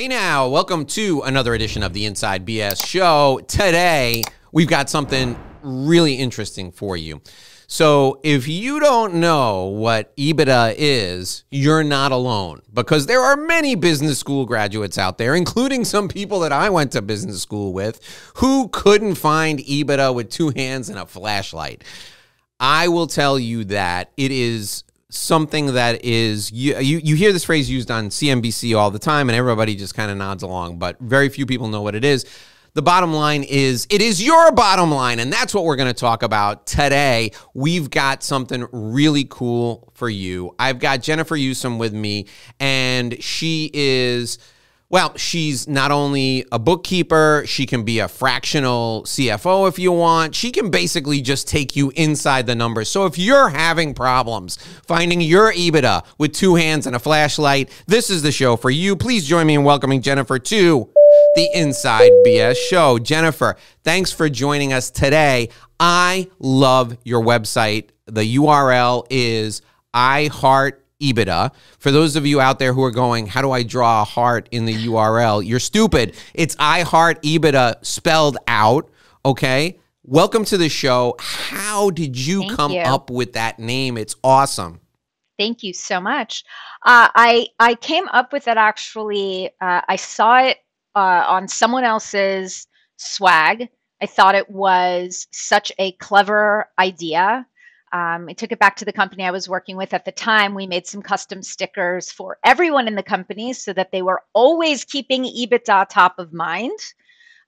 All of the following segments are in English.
Hey now, welcome to another edition of the Inside BS show. Today, we've got something really interesting for you. So, if you don't know what EBITDA is, you're not alone because there are many business school graduates out there, including some people that I went to business school with, who couldn't find EBITDA with two hands and a flashlight. I will tell you that it is something that is you, you you hear this phrase used on CNBC all the time and everybody just kind of nods along but very few people know what it is. The bottom line is it is your bottom line and that's what we're going to talk about today. We've got something really cool for you. I've got jennifer Yousem with me and she is well, she's not only a bookkeeper, she can be a fractional CFO if you want. She can basically just take you inside the numbers. So if you're having problems finding your EBITDA with two hands and a flashlight, this is the show for you. Please join me in welcoming Jennifer to the Inside BS show. Jennifer, thanks for joining us today. I love your website. The URL is iHeart EBITDA. For those of you out there who are going, how do I draw a heart in the URL? You're stupid. It's I heart EBITDA spelled out. Okay. Welcome to the show. How did you Thank come you. up with that name? It's awesome. Thank you so much. Uh, I I came up with it actually. Uh, I saw it uh, on someone else's swag. I thought it was such a clever idea. Um, I took it back to the company I was working with at the time. We made some custom stickers for everyone in the company so that they were always keeping EBITDA top of mind.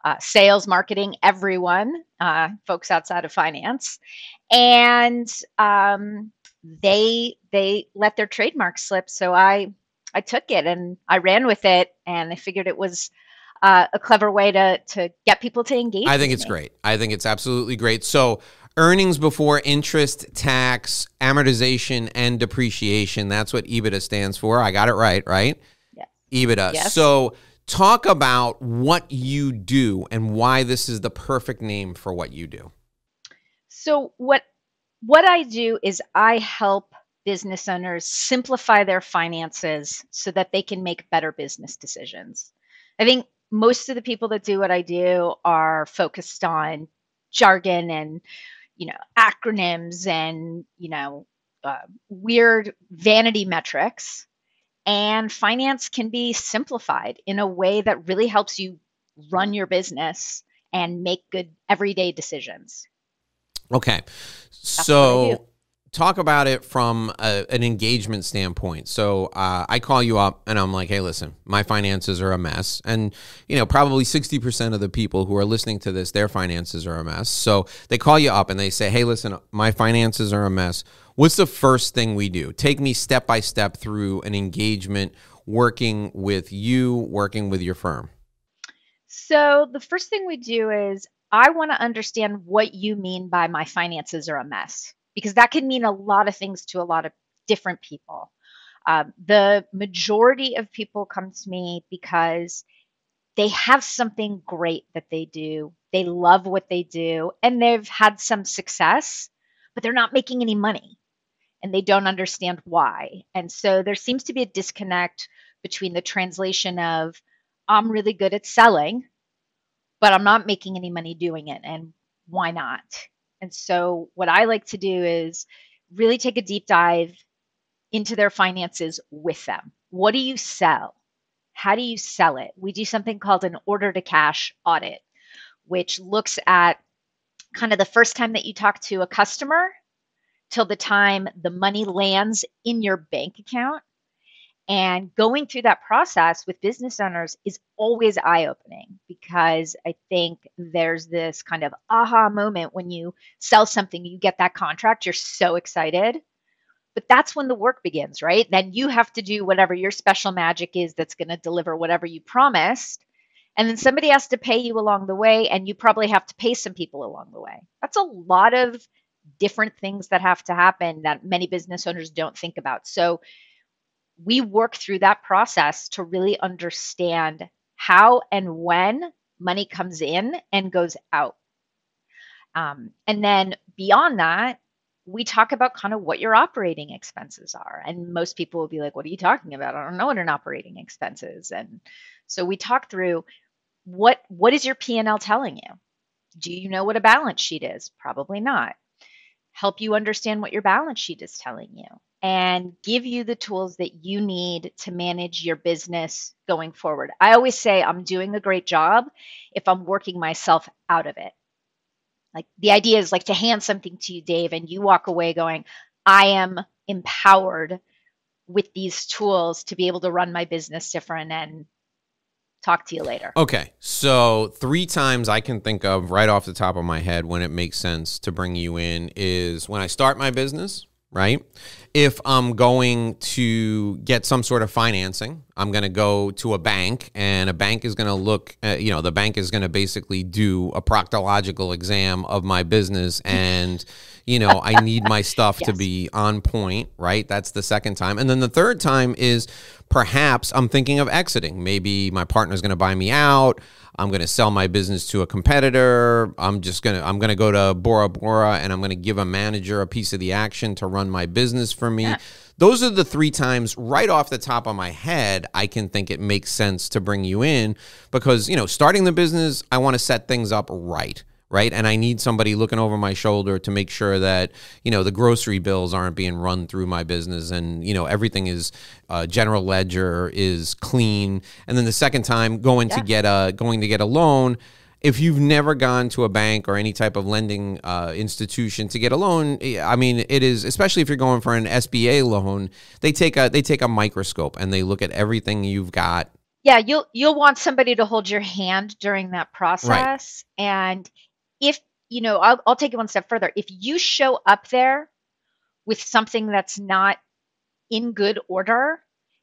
Uh, sales, marketing, everyone, uh, folks outside of finance, and um, they they let their trademark slip. So I I took it and I ran with it, and I figured it was uh, a clever way to to get people to engage. I think it's me. great. I think it's absolutely great. So, earnings before interest, tax, amortization, and depreciation. That's what EBITDA stands for. I got it right, right? Yes. EBITDA. Yes. So, talk about what you do and why this is the perfect name for what you do. So what what I do is I help business owners simplify their finances so that they can make better business decisions. I think most of the people that do what I do are focused on jargon and you know acronyms and you know uh, weird vanity metrics and finance can be simplified in a way that really helps you run your business and make good everyday decisions Okay. what I So. Talk about it from a, an engagement standpoint. So uh, I call you up and I'm like, hey, listen, my finances are a mess. And, you know, probably 60% of the people who are listening to this, their finances are a mess. So they call you up and they say, hey, listen, my finances are a mess. What's the first thing we do? Take me step by step through an engagement working with you, working with your firm. So the first thing we do is I want to understand what you mean by my finances are a mess, because that can mean a lot of things to a lot of different people. Um, the majority of people come to me because they have something great that they do. They love what they do and they've had some success, but they're not making any money and they don't understand why. And so there seems to be a disconnect between the translation of, I'm really good at selling, but I'm not making any money doing it. And why not? And so, what I like to do is really take a deep dive into their finances with them. What do you sell? How do you sell it? We do something called an order to cash audit, which looks at kind of the first time that you talk to a customer till the time the money lands in your bank account. And going through that process with business owners is always eye opening because I think there's this kind of aha moment when you sell something, you get that contract, you're so excited. But that's when the work begins, right? Then you have to do whatever your special magic is that's going to deliver whatever you promised. And then somebody has to pay you along the way, and you probably have to pay some people along the way. That's a lot of different things that have to happen that many business owners don't think about. So we work through that process to really understand how and when money comes in and goes out. Um, and then beyond that, we talk about kind of what your operating expenses are. And most people will be like, What are you talking about? I don't know what an operating expense is. And so we talk through what what is your P&L telling you? Do you know what a balance sheet is? Probably not. Help you understand what your balance sheet is telling you and give you the tools that you need to manage your business going forward. I always say I'm doing a great job if I'm working myself out of it. Like the idea is like to hand something to you, Dave, and you walk away going, I am empowered with these tools to be able to run my business different and talk to you later. Okay. So, three times I can think of right off the top of my head when it makes sense to bring you in is when I start my business, right? If I'm going to get some sort of financing, I'm going to go to a bank and a bank is going to look, uh, you know, the bank is going to basically do a proctological exam of my business and, you know, I need my stuff yes. to be on point, right? That's the second time. And then the third time is perhaps I'm thinking of exiting. Maybe my partner's going to buy me out. I'm going to sell my business to a competitor. I'm just going to I'm going to go to Bora Bora and I'm going to give a manager a piece of the action to run my business for me. Yeah. Those are the three times right off the top of my head I can think it makes sense to bring you in because, you know, starting the business, I want to set things up right right? And I need somebody looking over my shoulder to make sure that you know the grocery bills aren't being run through my business, and you know everything is uh, general ledger is clean. And then the second time going yeah. to get a going to get a loan. If you've never gone to a bank or any type of lending uh, institution to get a loan, I mean, it is especially if you're going for an SBA loan. They take a they take a microscope and they look at everything you've got yeah you'll you'll want somebody to hold your hand during that process right. and if you know I'll, I'll take it one step further. If you show up there with something that's not in good order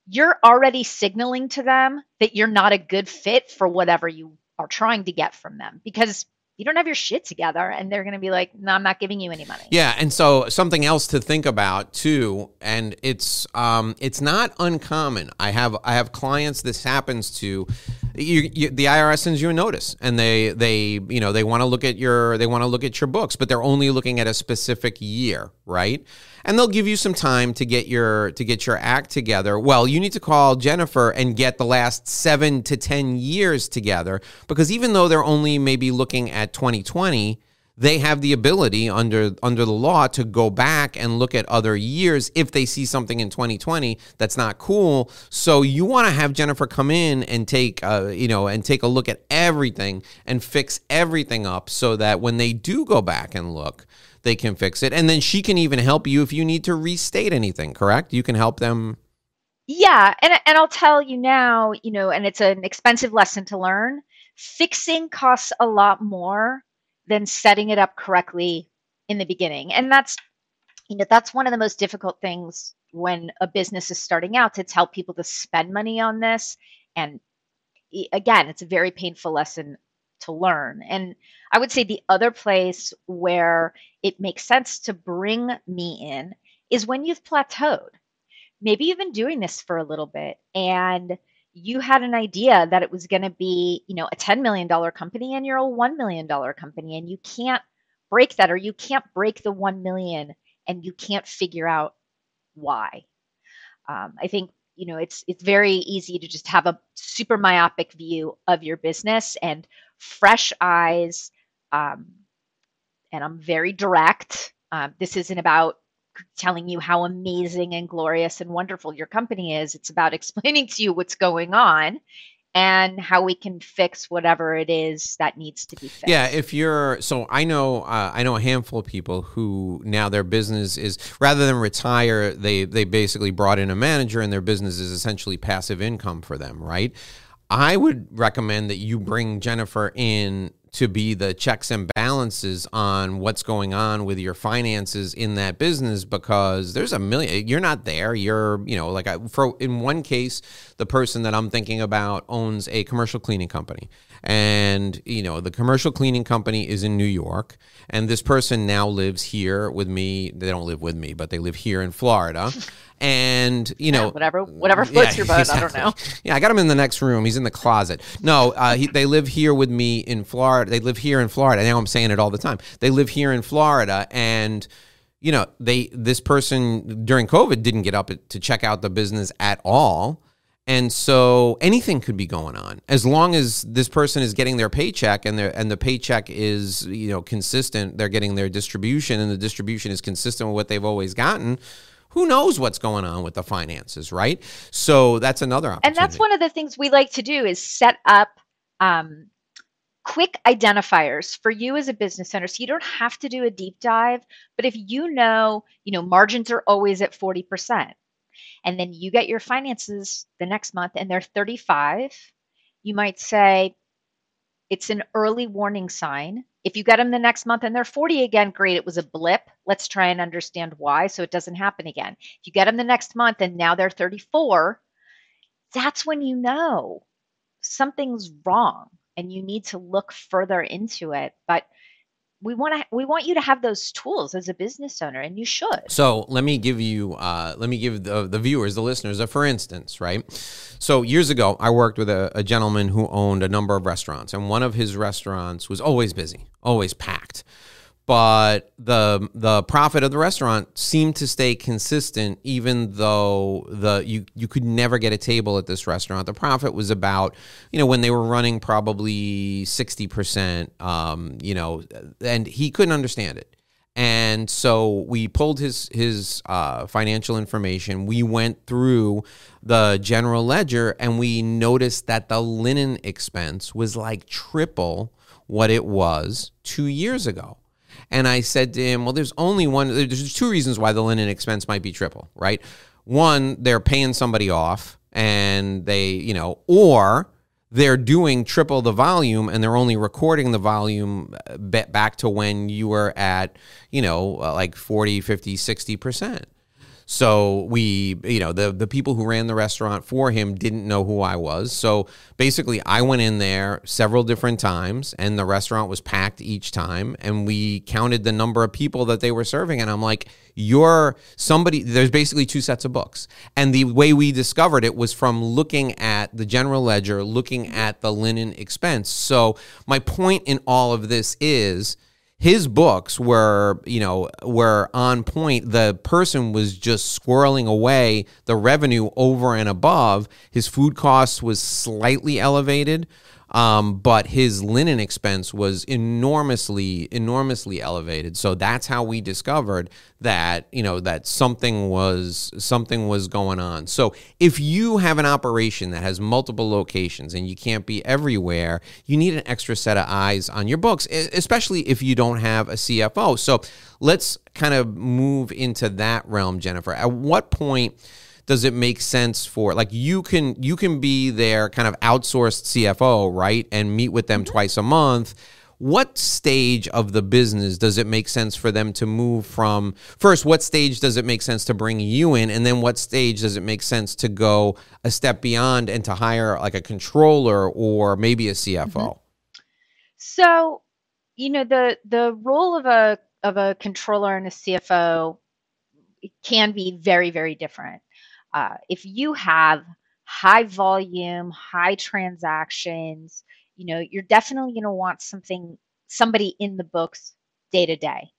you're already signaling to them that you're not a good fit for whatever you are trying to get from them. Because you don't have your shit together and they're going to be like no i'm not giving you any money yeah and so something else to think about too and it's um it's not uncommon i have i have clients this happens to you, you, the IRS sends you a notice, and they they you know they want to look at your they want to look at your books, but they're only looking at a specific year, right? And they'll give you some time to get your to get your act together. Well, you need to call Jennifer and get the last seven to ten years together because even though they're only maybe looking at 2020 they have the ability under under the law to go back and look at other years if they see something in 2020 that's not cool. So you want to have Jennifer come in and take uh, you know and take a look at everything and fix everything up so that when they do go back and look, they can fix it. And then she can even help you if you need to restate anything, correct? You can help them yeah, and and I'll tell you now, you know, and it's an expensive lesson to learn. Fixing costs a lot more than setting it up correctly in the beginning. And that's you know that's one of the most difficult things when a business is starting out to tell people to spend money on this and again it's a very painful lesson to learn and i would say the other place where it makes sense to bring me in is when you've plateaued maybe you've been doing this for a little bit and you had an idea that it was going to be, you know, a $10 million company and you're a $1 million company and you can't break that or you can't break the 1 million and you can't figure out why. Um, I think, you know, it's, it's very easy to just have a super myopic view of your business and fresh eyes. Um, and I'm very direct. Um, this isn't about telling you how amazing and glorious and wonderful your company is. It's about explaining to you what's going on and how we can fix whatever it is that needs to be fixed. Yeah, if you're so I know uh, I know a handful of people who now their business is rather than retire, they they basically brought in a manager and their business is essentially passive income for them, right? I would recommend that you bring Jennifer in to be the checks and balances on what's going on with your finances in that business because there's a million you're not there. You're you know like I, for in one case the person that I'm thinking about owns a commercial cleaning company. And you know the commercial cleaning company is in New York. And this person now lives here with me. They don't live with me but they live here in Florida and you know yeah, whatever whatever floats yeah, your boat exactly. i don't know yeah i got him in the next room he's in the closet no uh, he, they live here with me in florida they live here in florida now i'm saying it all the time they live here in florida and you know, they this person during COVID didn't get up to check out the business at all. And so anything could be going on as long as this person is getting their paycheck and their and the paycheck is you know consistent. They're getting their distribution and the distribution is consistent with what they've always gotten. Who knows what's going on with the finances, right? So that's another opportunity. And that's one of the things we like to do is set up um, quick identifiers for you as a business owner. So you don't have to do a deep dive, but if you know, you know, margins are always at 40%, and then you get your finances the next month and they're 35, you might say it's an early warning sign. If you get them the next month and they're 40 again, great, it was a blip. Let's try and understand why so it doesn't happen again. If you get them the next month and now they're 34, that's when you know something's wrong and you need to look further into it. But we want to we want you to have those tools as a business owner and you should. So let me give you uh, let me give the, the viewers the listeners a for instance right? So years ago i worked with a, a gentleman who owned a number of restaurants and one of his restaurants was always busy always packed but the the profit of the restaurant seemed to stay consistent even though the you you could never get a table at this restaurant. The profit was about you know when they were running probably 60% um, you know and he couldn't understand it. And so we pulled his his uh, financial information. We went through the general ledger and we noticed that the linen expense was like triple what it was two years ago and I said to him, well, there's only one, there's two reasons why the linen expense might be triple, right? One, they're paying somebody off and they, you know, or they're doing triple the volume and they're only recording the volume uh, back to when you were at, you know, uh, like 40, 50, 60%. So we, you know, the the people who ran the restaurant for him didn't know who I was. So basically, I went in there several different times, and the restaurant was packed each time. And we counted the number of people that they were serving, and I'm like, "You're somebody." There's basically two sets of books, and the way we discovered it was from looking at the general ledger, looking at the linen expense. So my point in all of this is his books were you know were on point. The person was just squirreling away the revenue over and above. His food costs was slightly elevated um, but his linen expense was enormously, enormously elevated. So that's how we discovered that you know that something was something was going on. So if you have an operation that has multiple locations and you can't be everywhere, you need an extra set of eyes on your books, especially if you don't have a CFO. So let's kind of move into that realm, Jennifer. At what point? Does it make sense for like you can you can be their kind of outsourced CFO, right? And meet with them mm-hmm. twice a month. What stage of the business does it make sense for them to move from? First, what stage does it make sense to bring you in? And then what stage does it make sense to go a step beyond and to hire like a controller or maybe a CFO? Mm-hmm. So, you know, the the role of a of a controller and a CFO can be very, very different. Uh, if you have high volume, high transactions, you know, you're definitely going to want something, somebody in the books day to day.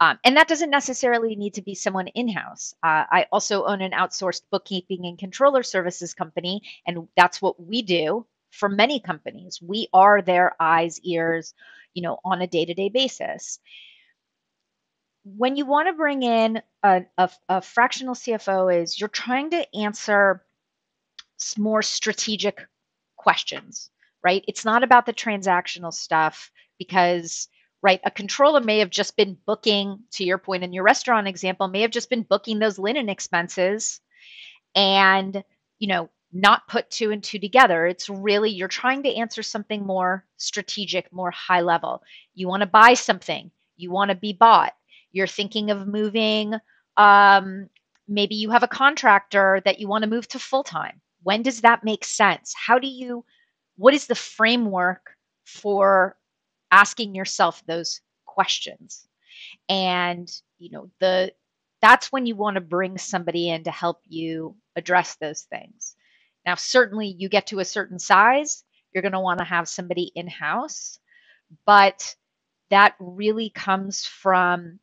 Um, and that doesn't necessarily need to be someone in house. Uh, I also own an outsourced bookkeeping and controller services company, and that's what we do for many companies. We are their eyes, ears, you know, on a day to day basis when you want to bring in a, a, a, fractional CFO is you're trying to answer more strategic questions, right? It's not about the transactional stuff because, right, a controller may have just been booking, to your point in your restaurant example, may have just been booking those linen expenses and, you know, not put two and two together. It's really you're trying to answer something more strategic, more high level. You want to buy something, you want to be bought you're thinking of moving um, maybe you have a contractor that you want to move to full time when does that make sense? How do you what is the framework for asking yourself those questions? And you know the that's when you want to bring somebody in to help you address those things. Now certainly you get to a certain size you're going to want to have somebody in house but that really comes from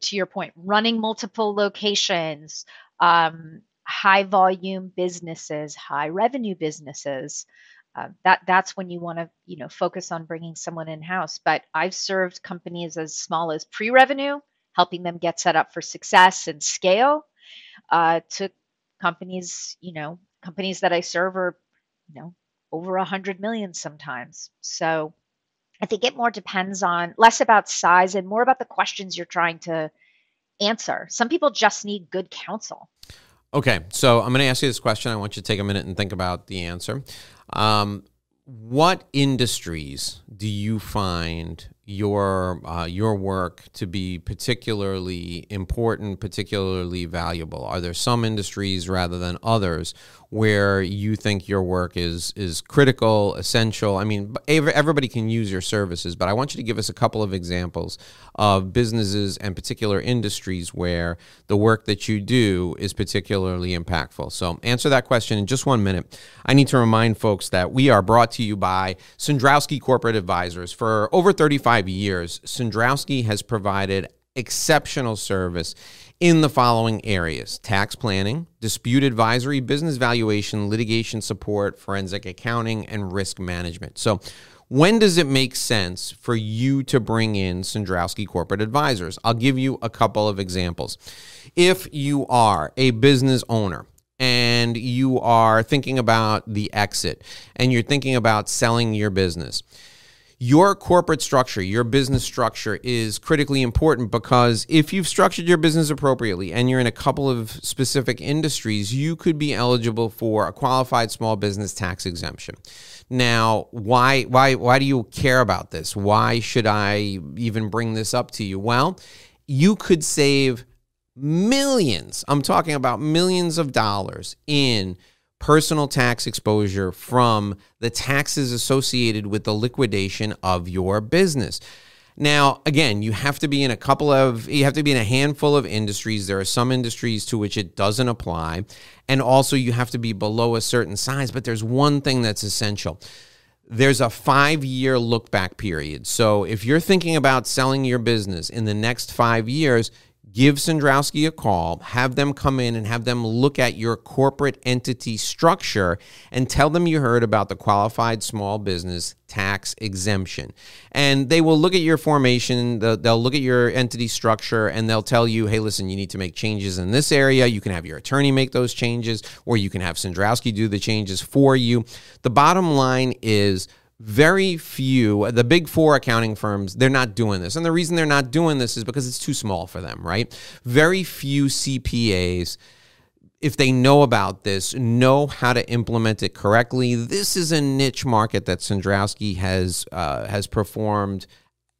to your point, running multiple locations, um, high volume businesses, high revenue businesses. Uh, that that's when you want to you know focus on bringing someone in house. But I've served companies as small as pre-revenue, helping them get set up for success and scale, uh, to companies you know companies that I serve are you know over a hundred million sometimes. So I think it more depends on less about size and more about the questions you're trying to answer. Some people just need good counsel. Okay, so I'm going to ask you this question. I want you to take a minute and think about the answer. Um, what industries do you find your uh, your work to be particularly important, particularly valuable? Are there some industries rather than others where you think your work is is critical, essential? I mean, everybody can use your services, but I want you to give us a couple of examples of businesses and particular industries where the work that you do is particularly impactful. So, answer that question in just one minute. I need to remind folks that we are brought to you by Cendrowski Corporate Advisors. For over 35 years, Cendrowski has provided exceptional service in the following areas tax planning, dispute advisory, business valuation, litigation support, forensic accounting, and risk management. So, when does it make sense for you to bring in Cendrowski Corporate Advisors? I'll give you a couple of examples. If you are a business owner, and you are thinking about the exit and you're thinking about selling your business your corporate structure, your business structure is critically important because if you've structured your business appropriately and you're in a couple of specific industries, you could be eligible for a qualified small business tax exemption. Now, why why why do you care about this? Why should I even bring this up to you? Well, you could save millions. I'm talking about millions of dollars in personal tax exposure from the taxes associated with the liquidation of your business. Now, again, you have to be in a couple of, you have to be in a handful of industries. There are some industries to which it doesn't apply. And also, you have to be below a certain size. But there's one thing that's essential there's a five year look back period. So if you're thinking about selling your business in the next five years, give Cendrowski a call, have them come in and have them look at your corporate entity structure and tell them you heard about the qualified small business tax exemption. And they will look at your formation, they'll look at your entity structure, and they'll tell you, hey, listen, you need to make changes in this area. You can have your attorney make those changes, or you can have Cendrowski do the changes for you. The bottom line is, very few the big four accounting firms they're not doing this. And the reason they're not doing this is because it's too small for them right? Very few cpas if they know about this know how to implement it correctly. This is a niche market that Cendrowski has uh, has performed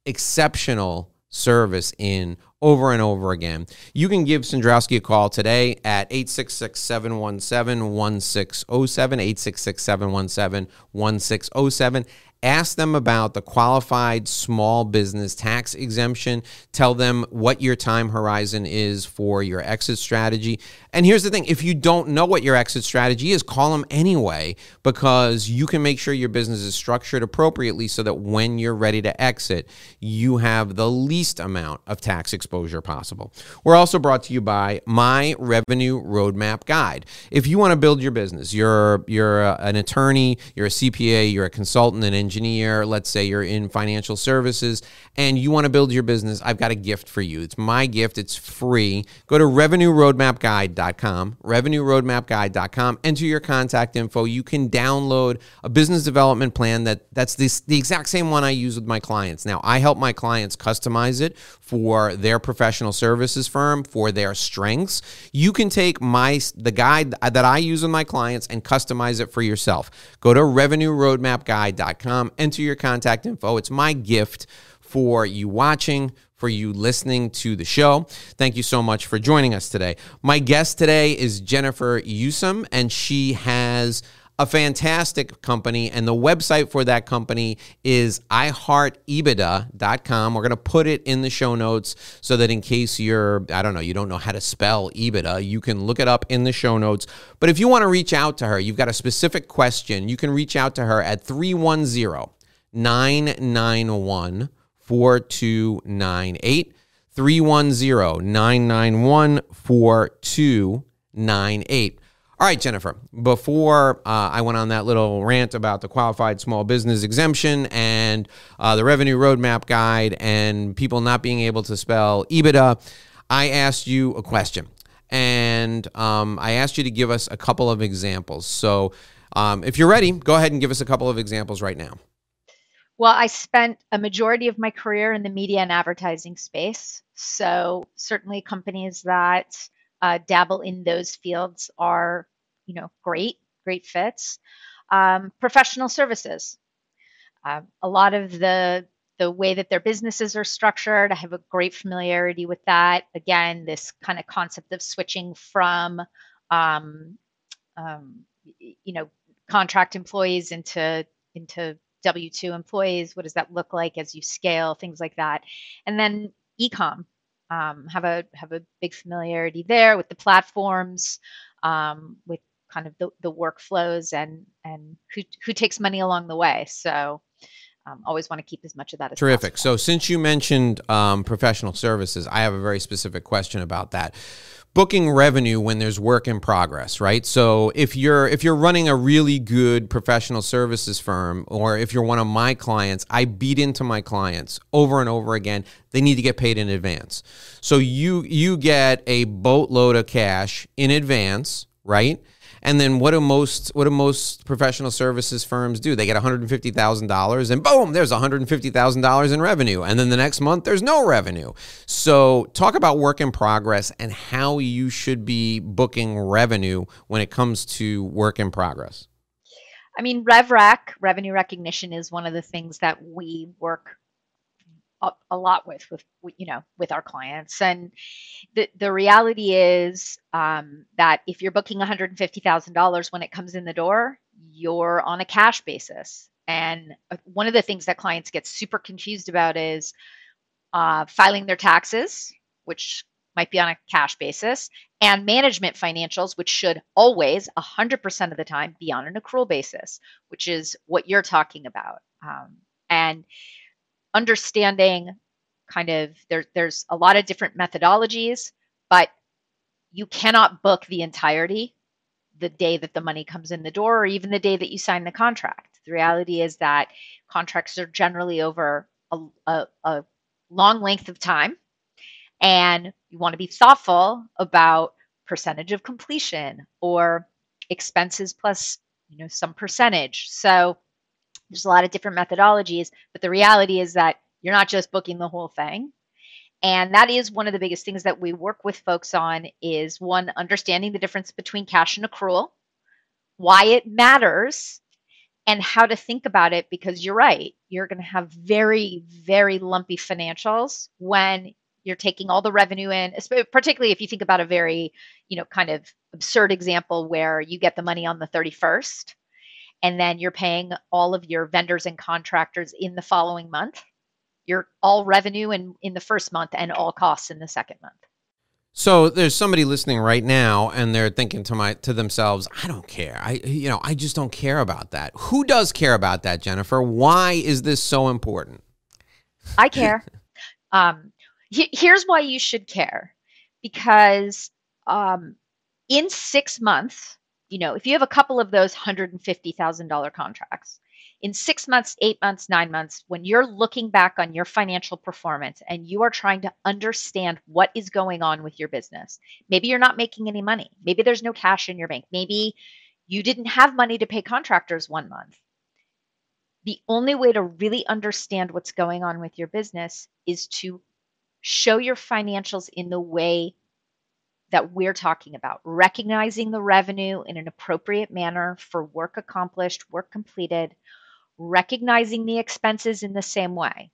exceptional service in over and over again. You can give Cendrowski a call today at 866 717 1607, 866 717 1607. Ask them about the qualified small business tax exemption. Tell them what your time horizon is for your exit strategy. And here's the thing if you don't know what your exit strategy is, call them anyway because you can make sure your business is structured appropriately so that when you're ready to exit, you have the least amount of tax exposure possible. We're also brought to you by My Revenue Roadmap Guide. If you want to build your business, you're you're an attorney, you're a CPA, you're a consultant, an engineer, let's say you're in financial services and you want to build your business, I've got a gift for you. It's my gift, it's free. Go to revenueroadmapguide.com revenueroadmapguide.com, revenueroadmapguide.com. Enter your contact info. You can download a business development plan that that's this, the exact same one I use with my clients. Now, I help my clients customize it for their professional services firm, for their strengths. You can take my the guide that I use with my clients and customize it for yourself. Go to revenueroadmapguide.com, enter your contact info. It's my gift for you watching, for you listening to the show. Thank you so much for joining us today. My guest today is Jennifer Yousem, and she has a fantastic company, and the website for that company is iheartebitda.com. We're going to put it in the show notes so that in case you're, I don't know, you don't know how to spell EBITDA, you can look it up in the show notes. But if you want to reach out to her, you've got a specific question, you can reach out to her at 310 991 4298. 310 991 4298. All right, Jennifer, before uh, I went on that little rant about the qualified small business exemption and uh, the revenue roadmap guide and people not being able to spell EBITDA, I asked you a question. And um, I asked you to give us a couple of examples. So um, if you're ready, go ahead and give us a couple of examples right now. Well, I spent a majority of my career in the media and advertising space. So certainly companies that uh, dabble in those fields are, you know, great, great fits. Um, professional services. Uh, a lot of the the way that their businesses are structured, I have a great familiarity with that. Again, this kind of concept of switching from, um, um, you know, contract employees into into W two employees. What does that look like as you scale? Things like that, and then ecom um, have a have a big familiarity there with the platforms, um, with kind of the, the workflows and and who who takes money along the way. So um, always want to keep as much of that as terrific. Possible. So since you mentioned um, professional services, I have a very specific question about that booking revenue when there's work in progress right so if you're if you're running a really good professional services firm or if you're one of my clients i beat into my clients over and over again they need to get paid in advance so you you get a boatload of cash in advance right and then what do most what do most professional services firms do? They get $150,000 and boom, there's $150,000 in revenue. And then the next month there's no revenue. So talk about work in progress and how you should be booking revenue when it comes to work in progress. I mean, RevRec, revenue recognition, is one of the things that we work a, a, lot with with you know with our clients. And the the reality is um, that if you're booking $150,000 when it comes in the door you're on a cash basis. And uh, one of the things that clients get super confused about is uh, filing their taxes which might be on a cash basis and management financials which should always 100% of the time be on an accrual basis which is what you're talking about. Um, and understanding kind of there, there's a lot of different methodologies, but you cannot book the entirety the day that the money comes in the door or even the day that you sign the contract. The reality is that contracts are generally over a, a, a long length of time, and you want to be thoughtful about percentage of completion or expenses plus you know some percentage. So there's a lot of different methodologies, but the reality is that you're not just booking the whole thing. And that is one of the biggest things that we work with folks on is one understanding the difference between cash and accrual, why it matters, and how to think about it because you're right. You're going to have very very lumpy financials when you're taking all the revenue in, particularly if you think about a very, you know, kind of absurd example where you get the money on the 31st and then you're paying all of your vendors and contractors in the following month. You're all revenue in, in the first month and all costs in the second month. So there's somebody listening right now and they're thinking to my to themselves, I don't care. I you know, I just don't care about that. Who does care about that, Jennifer? Why is this so important? I care. um, he, here's why you should care. Because um, in six months, you know, if you have a couple of those $150,000 contracts, in six months, eight months, nine months, when you're looking back on your financial performance and you are trying to understand what is going on with your business, maybe you're not making any money. Maybe there's no cash in your bank. Maybe you didn't have money to pay contractors one month. The only way to really understand what's going on with your business is to show your financials in the way that we're talking about recognizing the revenue in an appropriate manner for work accomplished, work completed, recognizing the expenses in the same way.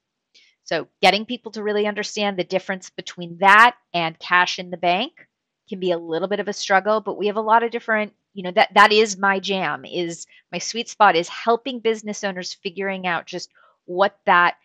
So, getting people to really understand the difference between that and cash in the bank can be a little bit of a struggle, but we have a lot of different, you know, that that is my jam is my sweet spot is helping business owners figuring out just what that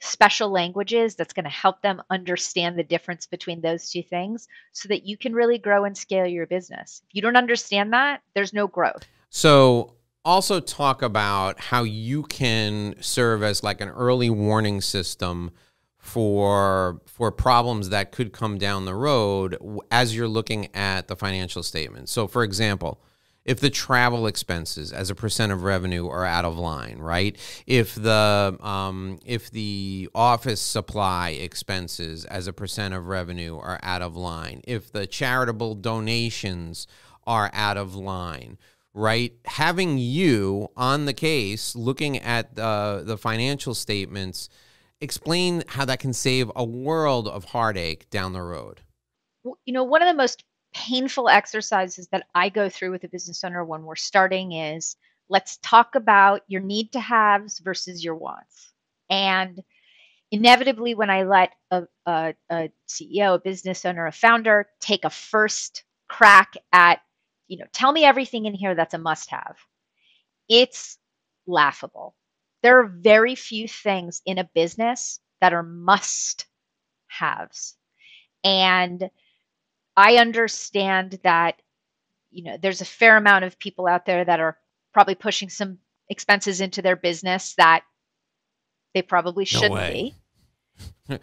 special languages that's going to help them understand the difference between those two things so that you can really grow and scale your business. If you don't understand that, there's no growth. So, also talk about how you can serve as like an early warning system for for problems that could come down the road as you're looking at the financial statement. So for example, if the travel expenses as a percent of revenue are out of line, right? If the um, if the office supply expenses as a percent of revenue are out of line, if the charitable donations are out of line, right? Having you on the case, looking at the the financial statements, explain how that can save a world of heartache down the road. You know, one of the most painful exercises that I go through with a business owner when we're starting is let's talk about your need to haves versus your wants. And inevitably, when I let a, a, a CEO, a business owner, a founder take a first crack at, you know, tell me everything in here that's a must have, it's laughable. There are very few things in a business that are must haves. And I understand that you know there's a fair amount of people out there that are probably pushing some expenses into their business that they probably shouldn't no be.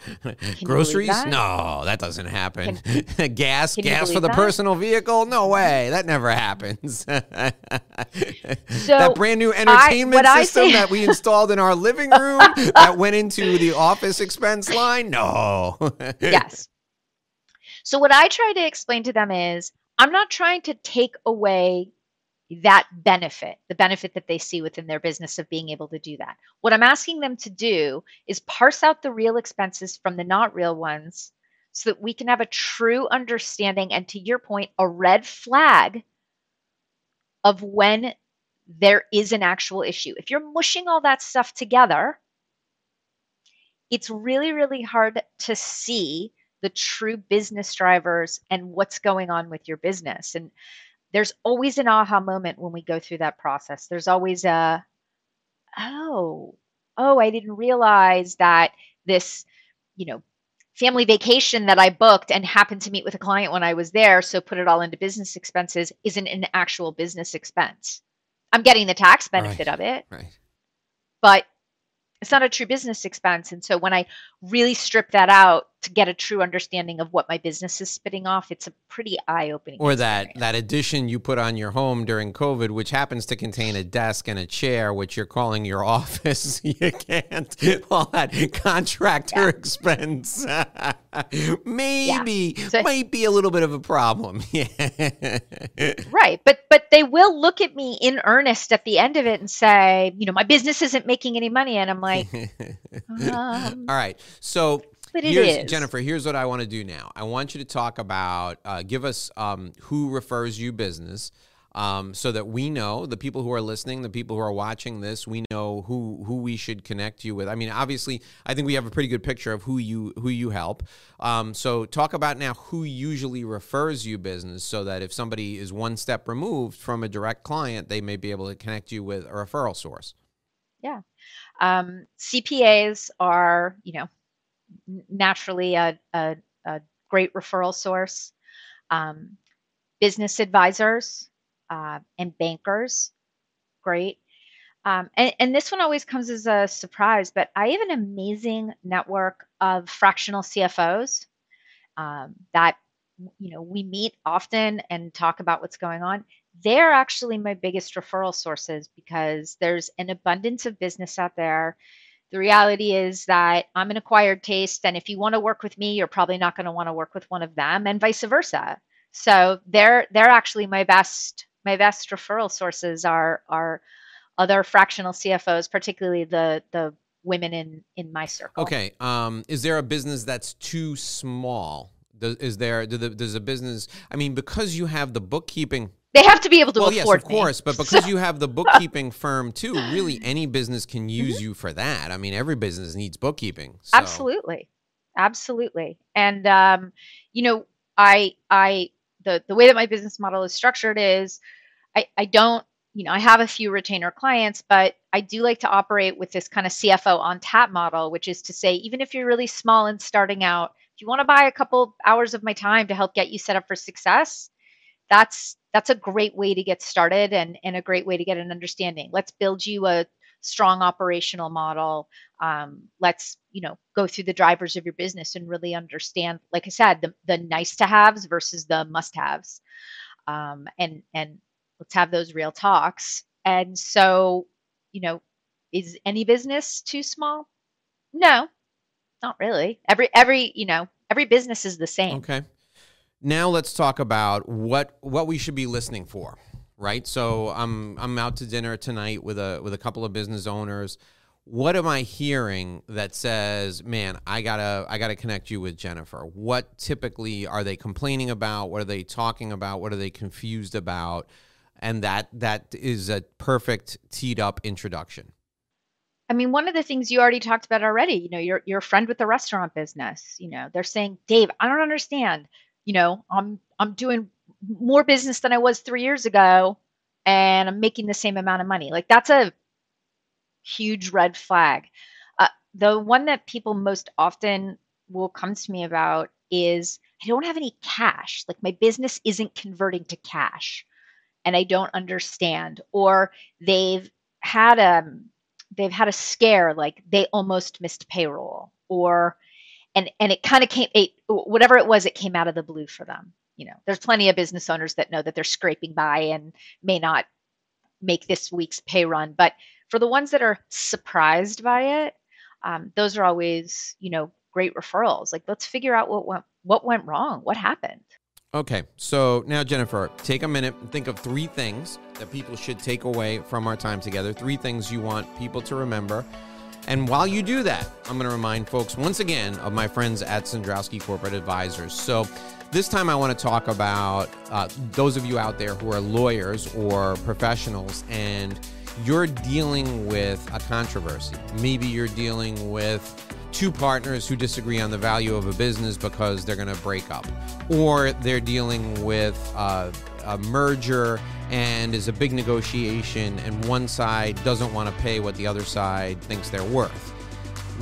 Groceries? That? No, that doesn't happen. Can, gas, can gas for the that? personal vehicle? No way. That never happens. so that brand new entertainment I, system say- that we installed in our living room that went into the office expense line? No. yes. So, what I try to explain to them is I'm not trying to take away that benefit, the benefit that they see within their business of being able to do that. What I'm asking them to do is parse out the real expenses from the not real ones so that we can have a true understanding and, to your point, a red flag of when there is an actual issue. If you're mushing all that stuff together, it's really, really hard to see the true business drivers and what's going on with your business. And there's always an aha moment when we go through that process. There's always a, oh, oh, I didn't realize that this, you know, family vacation that I booked and happened to meet with a client when I was there, so put it all into business expenses, isn't an actual business expense. I'm getting the tax benefit right. of it. Right. But it's not a true business expense. And so when I really strip that out to get a true understanding of what my business is spitting off, it's a pretty eye opening. Or that that addition you put on your home during COVID, which happens to contain a desk and a chair, which you're calling your office. you can't all that contractor yeah. expense. Maybe yeah. so, might be a little bit of a problem. right. But but they will look at me in earnest at the end of it and say, you know, my business isn't making any money. And I'm like, um, all right. So but it is. Jennifer, here's what I want to do now. I want you to talk about, uh, give us um, who refers you business. Um, so that we know the people who are listening, the people who are watching this, we know who who we should connect you with. I mean, obviously, I think we have a pretty good picture of who you who you help. Um, so talk about now who usually refers you business, so that if somebody is one step removed from a direct client, they may be able to connect you with a referral source. Yeah, um, CPAs are you know naturally a, a, a great referral source. Um, business advisors uh, and bankers, great. Um, and, and, this one always comes as a surprise, but I have an amazing network of fractional CFOs um, that you know we meet often and talk about what's going on. They're actually my biggest referral sources because there's an abundance of business out there the reality is that I'm an acquired taste, and if you want to work with me, you're probably not going to want to work with one of them, and vice versa. So they're they're actually my best my best referral sources are are other fractional CFOs, particularly the the women in in my circle. Okay, um, is there a business that's too small? Does, is there does a business? I mean, because you have the bookkeeping they have to be able to well, afford yes, of course, me. but because so. you have the bookkeeping firm too, really any business can use mm-hmm. you for that. I mean, every business needs bookkeeping. So. Absolutely, absolutely. And um, you know, I I the the way that my business model is structured is, I I don't you know I have a few retainer clients, but I do like to operate with this kind of CFO on tap model, which is to say, even if you're really small and starting out, if you want to buy a couple hours of my time to help get you set up for success, that's that's a great way to get started and, and a great way to get an understanding. Let's build you a strong operational model. Um, let's you know go through the drivers of your business and really understand, like I said, the, the nice to haves versus the must haves, um, and and let's have those real talks. And so, you know, is any business too small? No, not really. Every every you know every business is the same. Okay. Now let's talk about what what we should be listening for, right? So I'm I'm out to dinner tonight with a with a couple of business owners. What am I hearing that says, "Man, I got to I got to connect you with Jennifer." What typically are they complaining about? What are they talking about? What are they confused about? And that that is a perfect teed up introduction. I mean, one of the things you already talked about already, you know, your your friend with the restaurant business, you know, they're saying, "Dave, I don't understand. You know, I'm I'm doing more business than I was 3 years ago and I'm making the same amount of money." Like that's a huge red flag. Uh, the one that people most often will come to me about is I don't have any cash. Like my business isn't converting to cash and I don't understand or they've had a um, they've had a scare like they almost missed payroll or and and it kind of came it, whatever it was it came out of the blue for them you know there's plenty of business owners that know that they're scraping by and may not make this week's pay run but for the ones that are surprised by it um, those are always you know great referrals like let's figure out what went what went wrong what happened Okay, so now, Jennifer, take a minute and think of three things that people should take away from our time together. Three things you want people to remember. And while you do that, I'm going to remind folks once again of my friends at Cendrowski Corporate Advisors. So, this time I want to talk about uh, those of you out there who are lawyers or professionals and you're dealing with a controversy. Maybe you're dealing with two partners who disagree on the value of a business because they're going to break up, or they're dealing with uh, a merger and is a big negotiation, and one side doesn't want to pay what the other side thinks they're worth.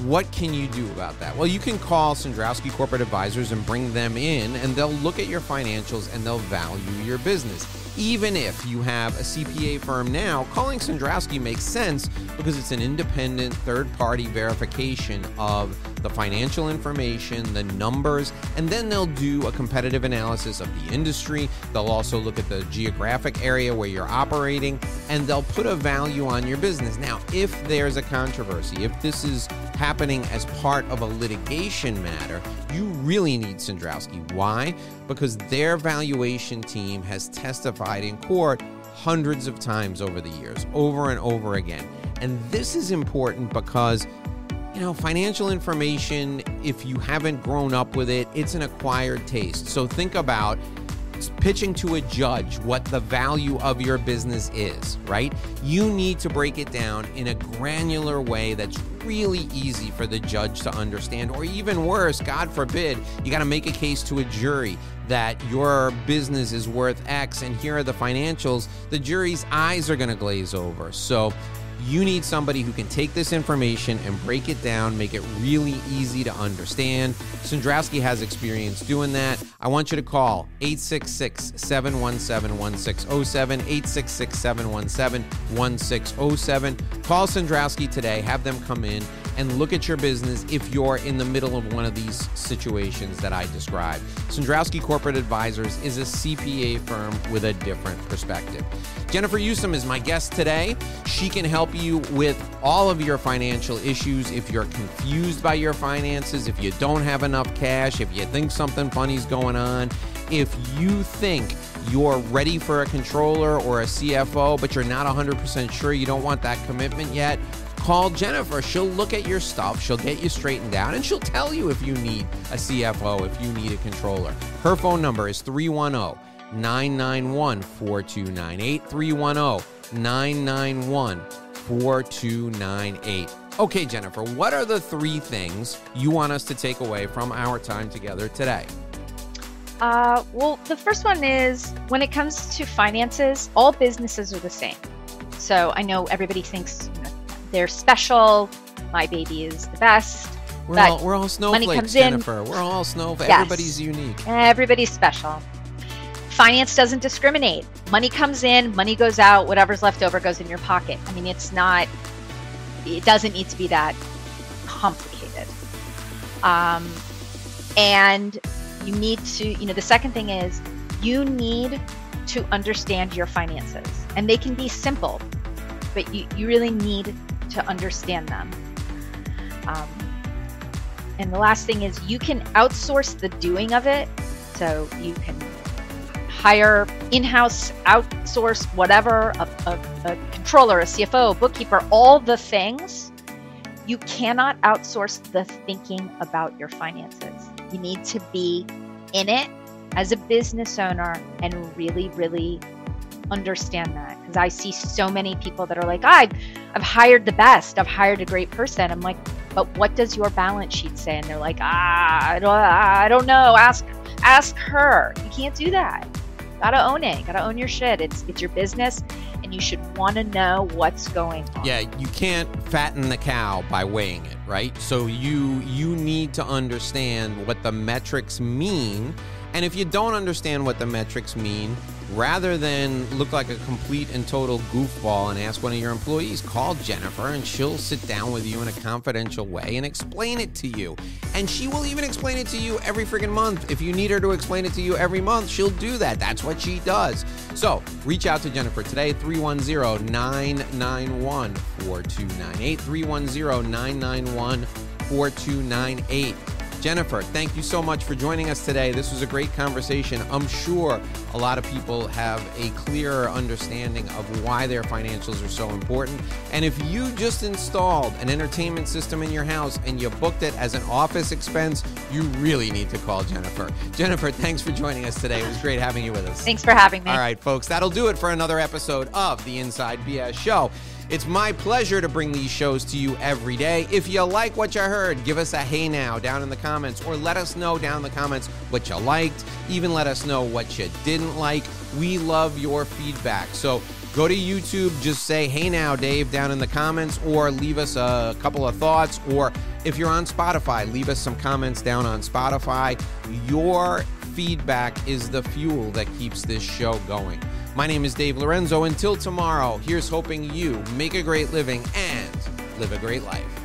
What can you do about that? Well, you can call Cendrowski Corporate Advisors and bring them in, and they'll look at your financials and they'll value your business even if you have a CPA firm now, calling Cendrowski makes sense because it's an independent third party verification of the financial information, the numbers, and then they'll do a competitive analysis of the industry. They'll also look at the geographic area where you're operating and they'll put a value on your business. Now, if there's a controversy, if this is happening as part of a litigation matter, you really need Cendrowski. Why? Because their valuation team has testified in court hundreds of times over the years, over and over again. And this is important because you know, financial information, if you haven't grown up with it, it's an acquired taste. So think about pitching to a judge what the value of your business is, right? You need to break it down in a granular way that's really easy for the judge to understand. Or even worse, God forbid, you got to make a case to a jury that your business is worth X and here are the financials. The jury's eyes are going to glaze over. So, you need somebody who can take this information and break it down, make it really easy to understand. Cendrowski has experience doing that. I want you to call 866 717 1607, 866 717 1607. Call Cendrowski today, have them come in and look at your business if you're in the middle of one of these situations that I described. Cendrowski Corporate Advisors is a CPA firm with a different perspective. Jennifer Yousem is my guest today. She can help you with all of your financial issues. If you're confused by your finances, if you don't have enough cash, if you think something funny's going on, if you think you're ready for a controller or a CFO, but you're not 100% sure you don't want that commitment yet, call Jennifer. She'll look at your stuff, she'll get you straightened out, and she'll tell you if you need a CFO, if you need a controller. Her phone number is 310 991 4298. 310 991 4298. Okay, Jennifer, what are the three things you want us to take away from our time together today? Uh, well, the first one is when it comes to finances, all businesses are the same. So I know everybody thinks they're special. My baby is the best. We're all, we're all snowflakes, Jennifer. In. We're all snowflakes. Yes. Everybody's unique. Everybody's special. Finance doesn't discriminate. Money comes in, money goes out. Whatever's left over goes in your pocket. I mean, it's not it doesn't need to be that complicated. Um, and you need to, you know, the second thing is you need to understand your finances. And they can be simple, but you, you really need to understand them. Um, and the last thing is you can outsource the doing of it. So you can hire in-house, outsource whatever, a, a, a controller, a CFO, bookkeeper, all the things. You cannot outsource the thinking about your finances. You need to be in it as a business owner and really, really understand that because I see so many people that are like, I've, I've hired the best, I've hired a great person. I'm like, but what does your balance sheet say? And they're like, ah, I don't, I don't know. Ask, ask her. You can't do that. Gotta own it. Gotta own your shit. It's, it's your business, and you should want to know what's going on. Yeah, you can't fatten the cow by weighing it, right? So you you need to understand what the metrics mean. And if you don't understand what the metrics mean, rather than look like a complete and total goofball and ask one of your employees, call Jennifer and she'll sit down with you in a confidential way and explain it to you. And she will even explain it to you every freaking month. If you need her to explain it to you every month, she'll do that. That's what she does. So reach out to Jennifer today, 310 991 4298. 310 991 4298. Jennifer, thank you so much for joining us today. This was a great conversation. I'm sure a lot of people have a clearer understanding of why their financials are so important. And if you just installed an entertainment system in your house and you booked it as an office expense, you really need to call Jennifer. Jennifer, thanks for joining us today. It was great having you with us. Thanks for having me. All right, folks, that'll do it for another episode of the Inside BS Show. It's my pleasure to bring these shows to you every day. If you like what you heard, give us a hey now down in the comments or let us know down in the comments what you liked. Even let us know what you didn't like. We love your feedback. So go to YouTube, just say hey now, Dave, down in the comments, or leave us a couple of thoughts. Or if you're on Spotify, leave us some comments down on Spotify. Your feedback is the fuel that keeps this show going. My name is Dave Lorenzo. Until tomorrow, here's hoping you make a great living and live a great life.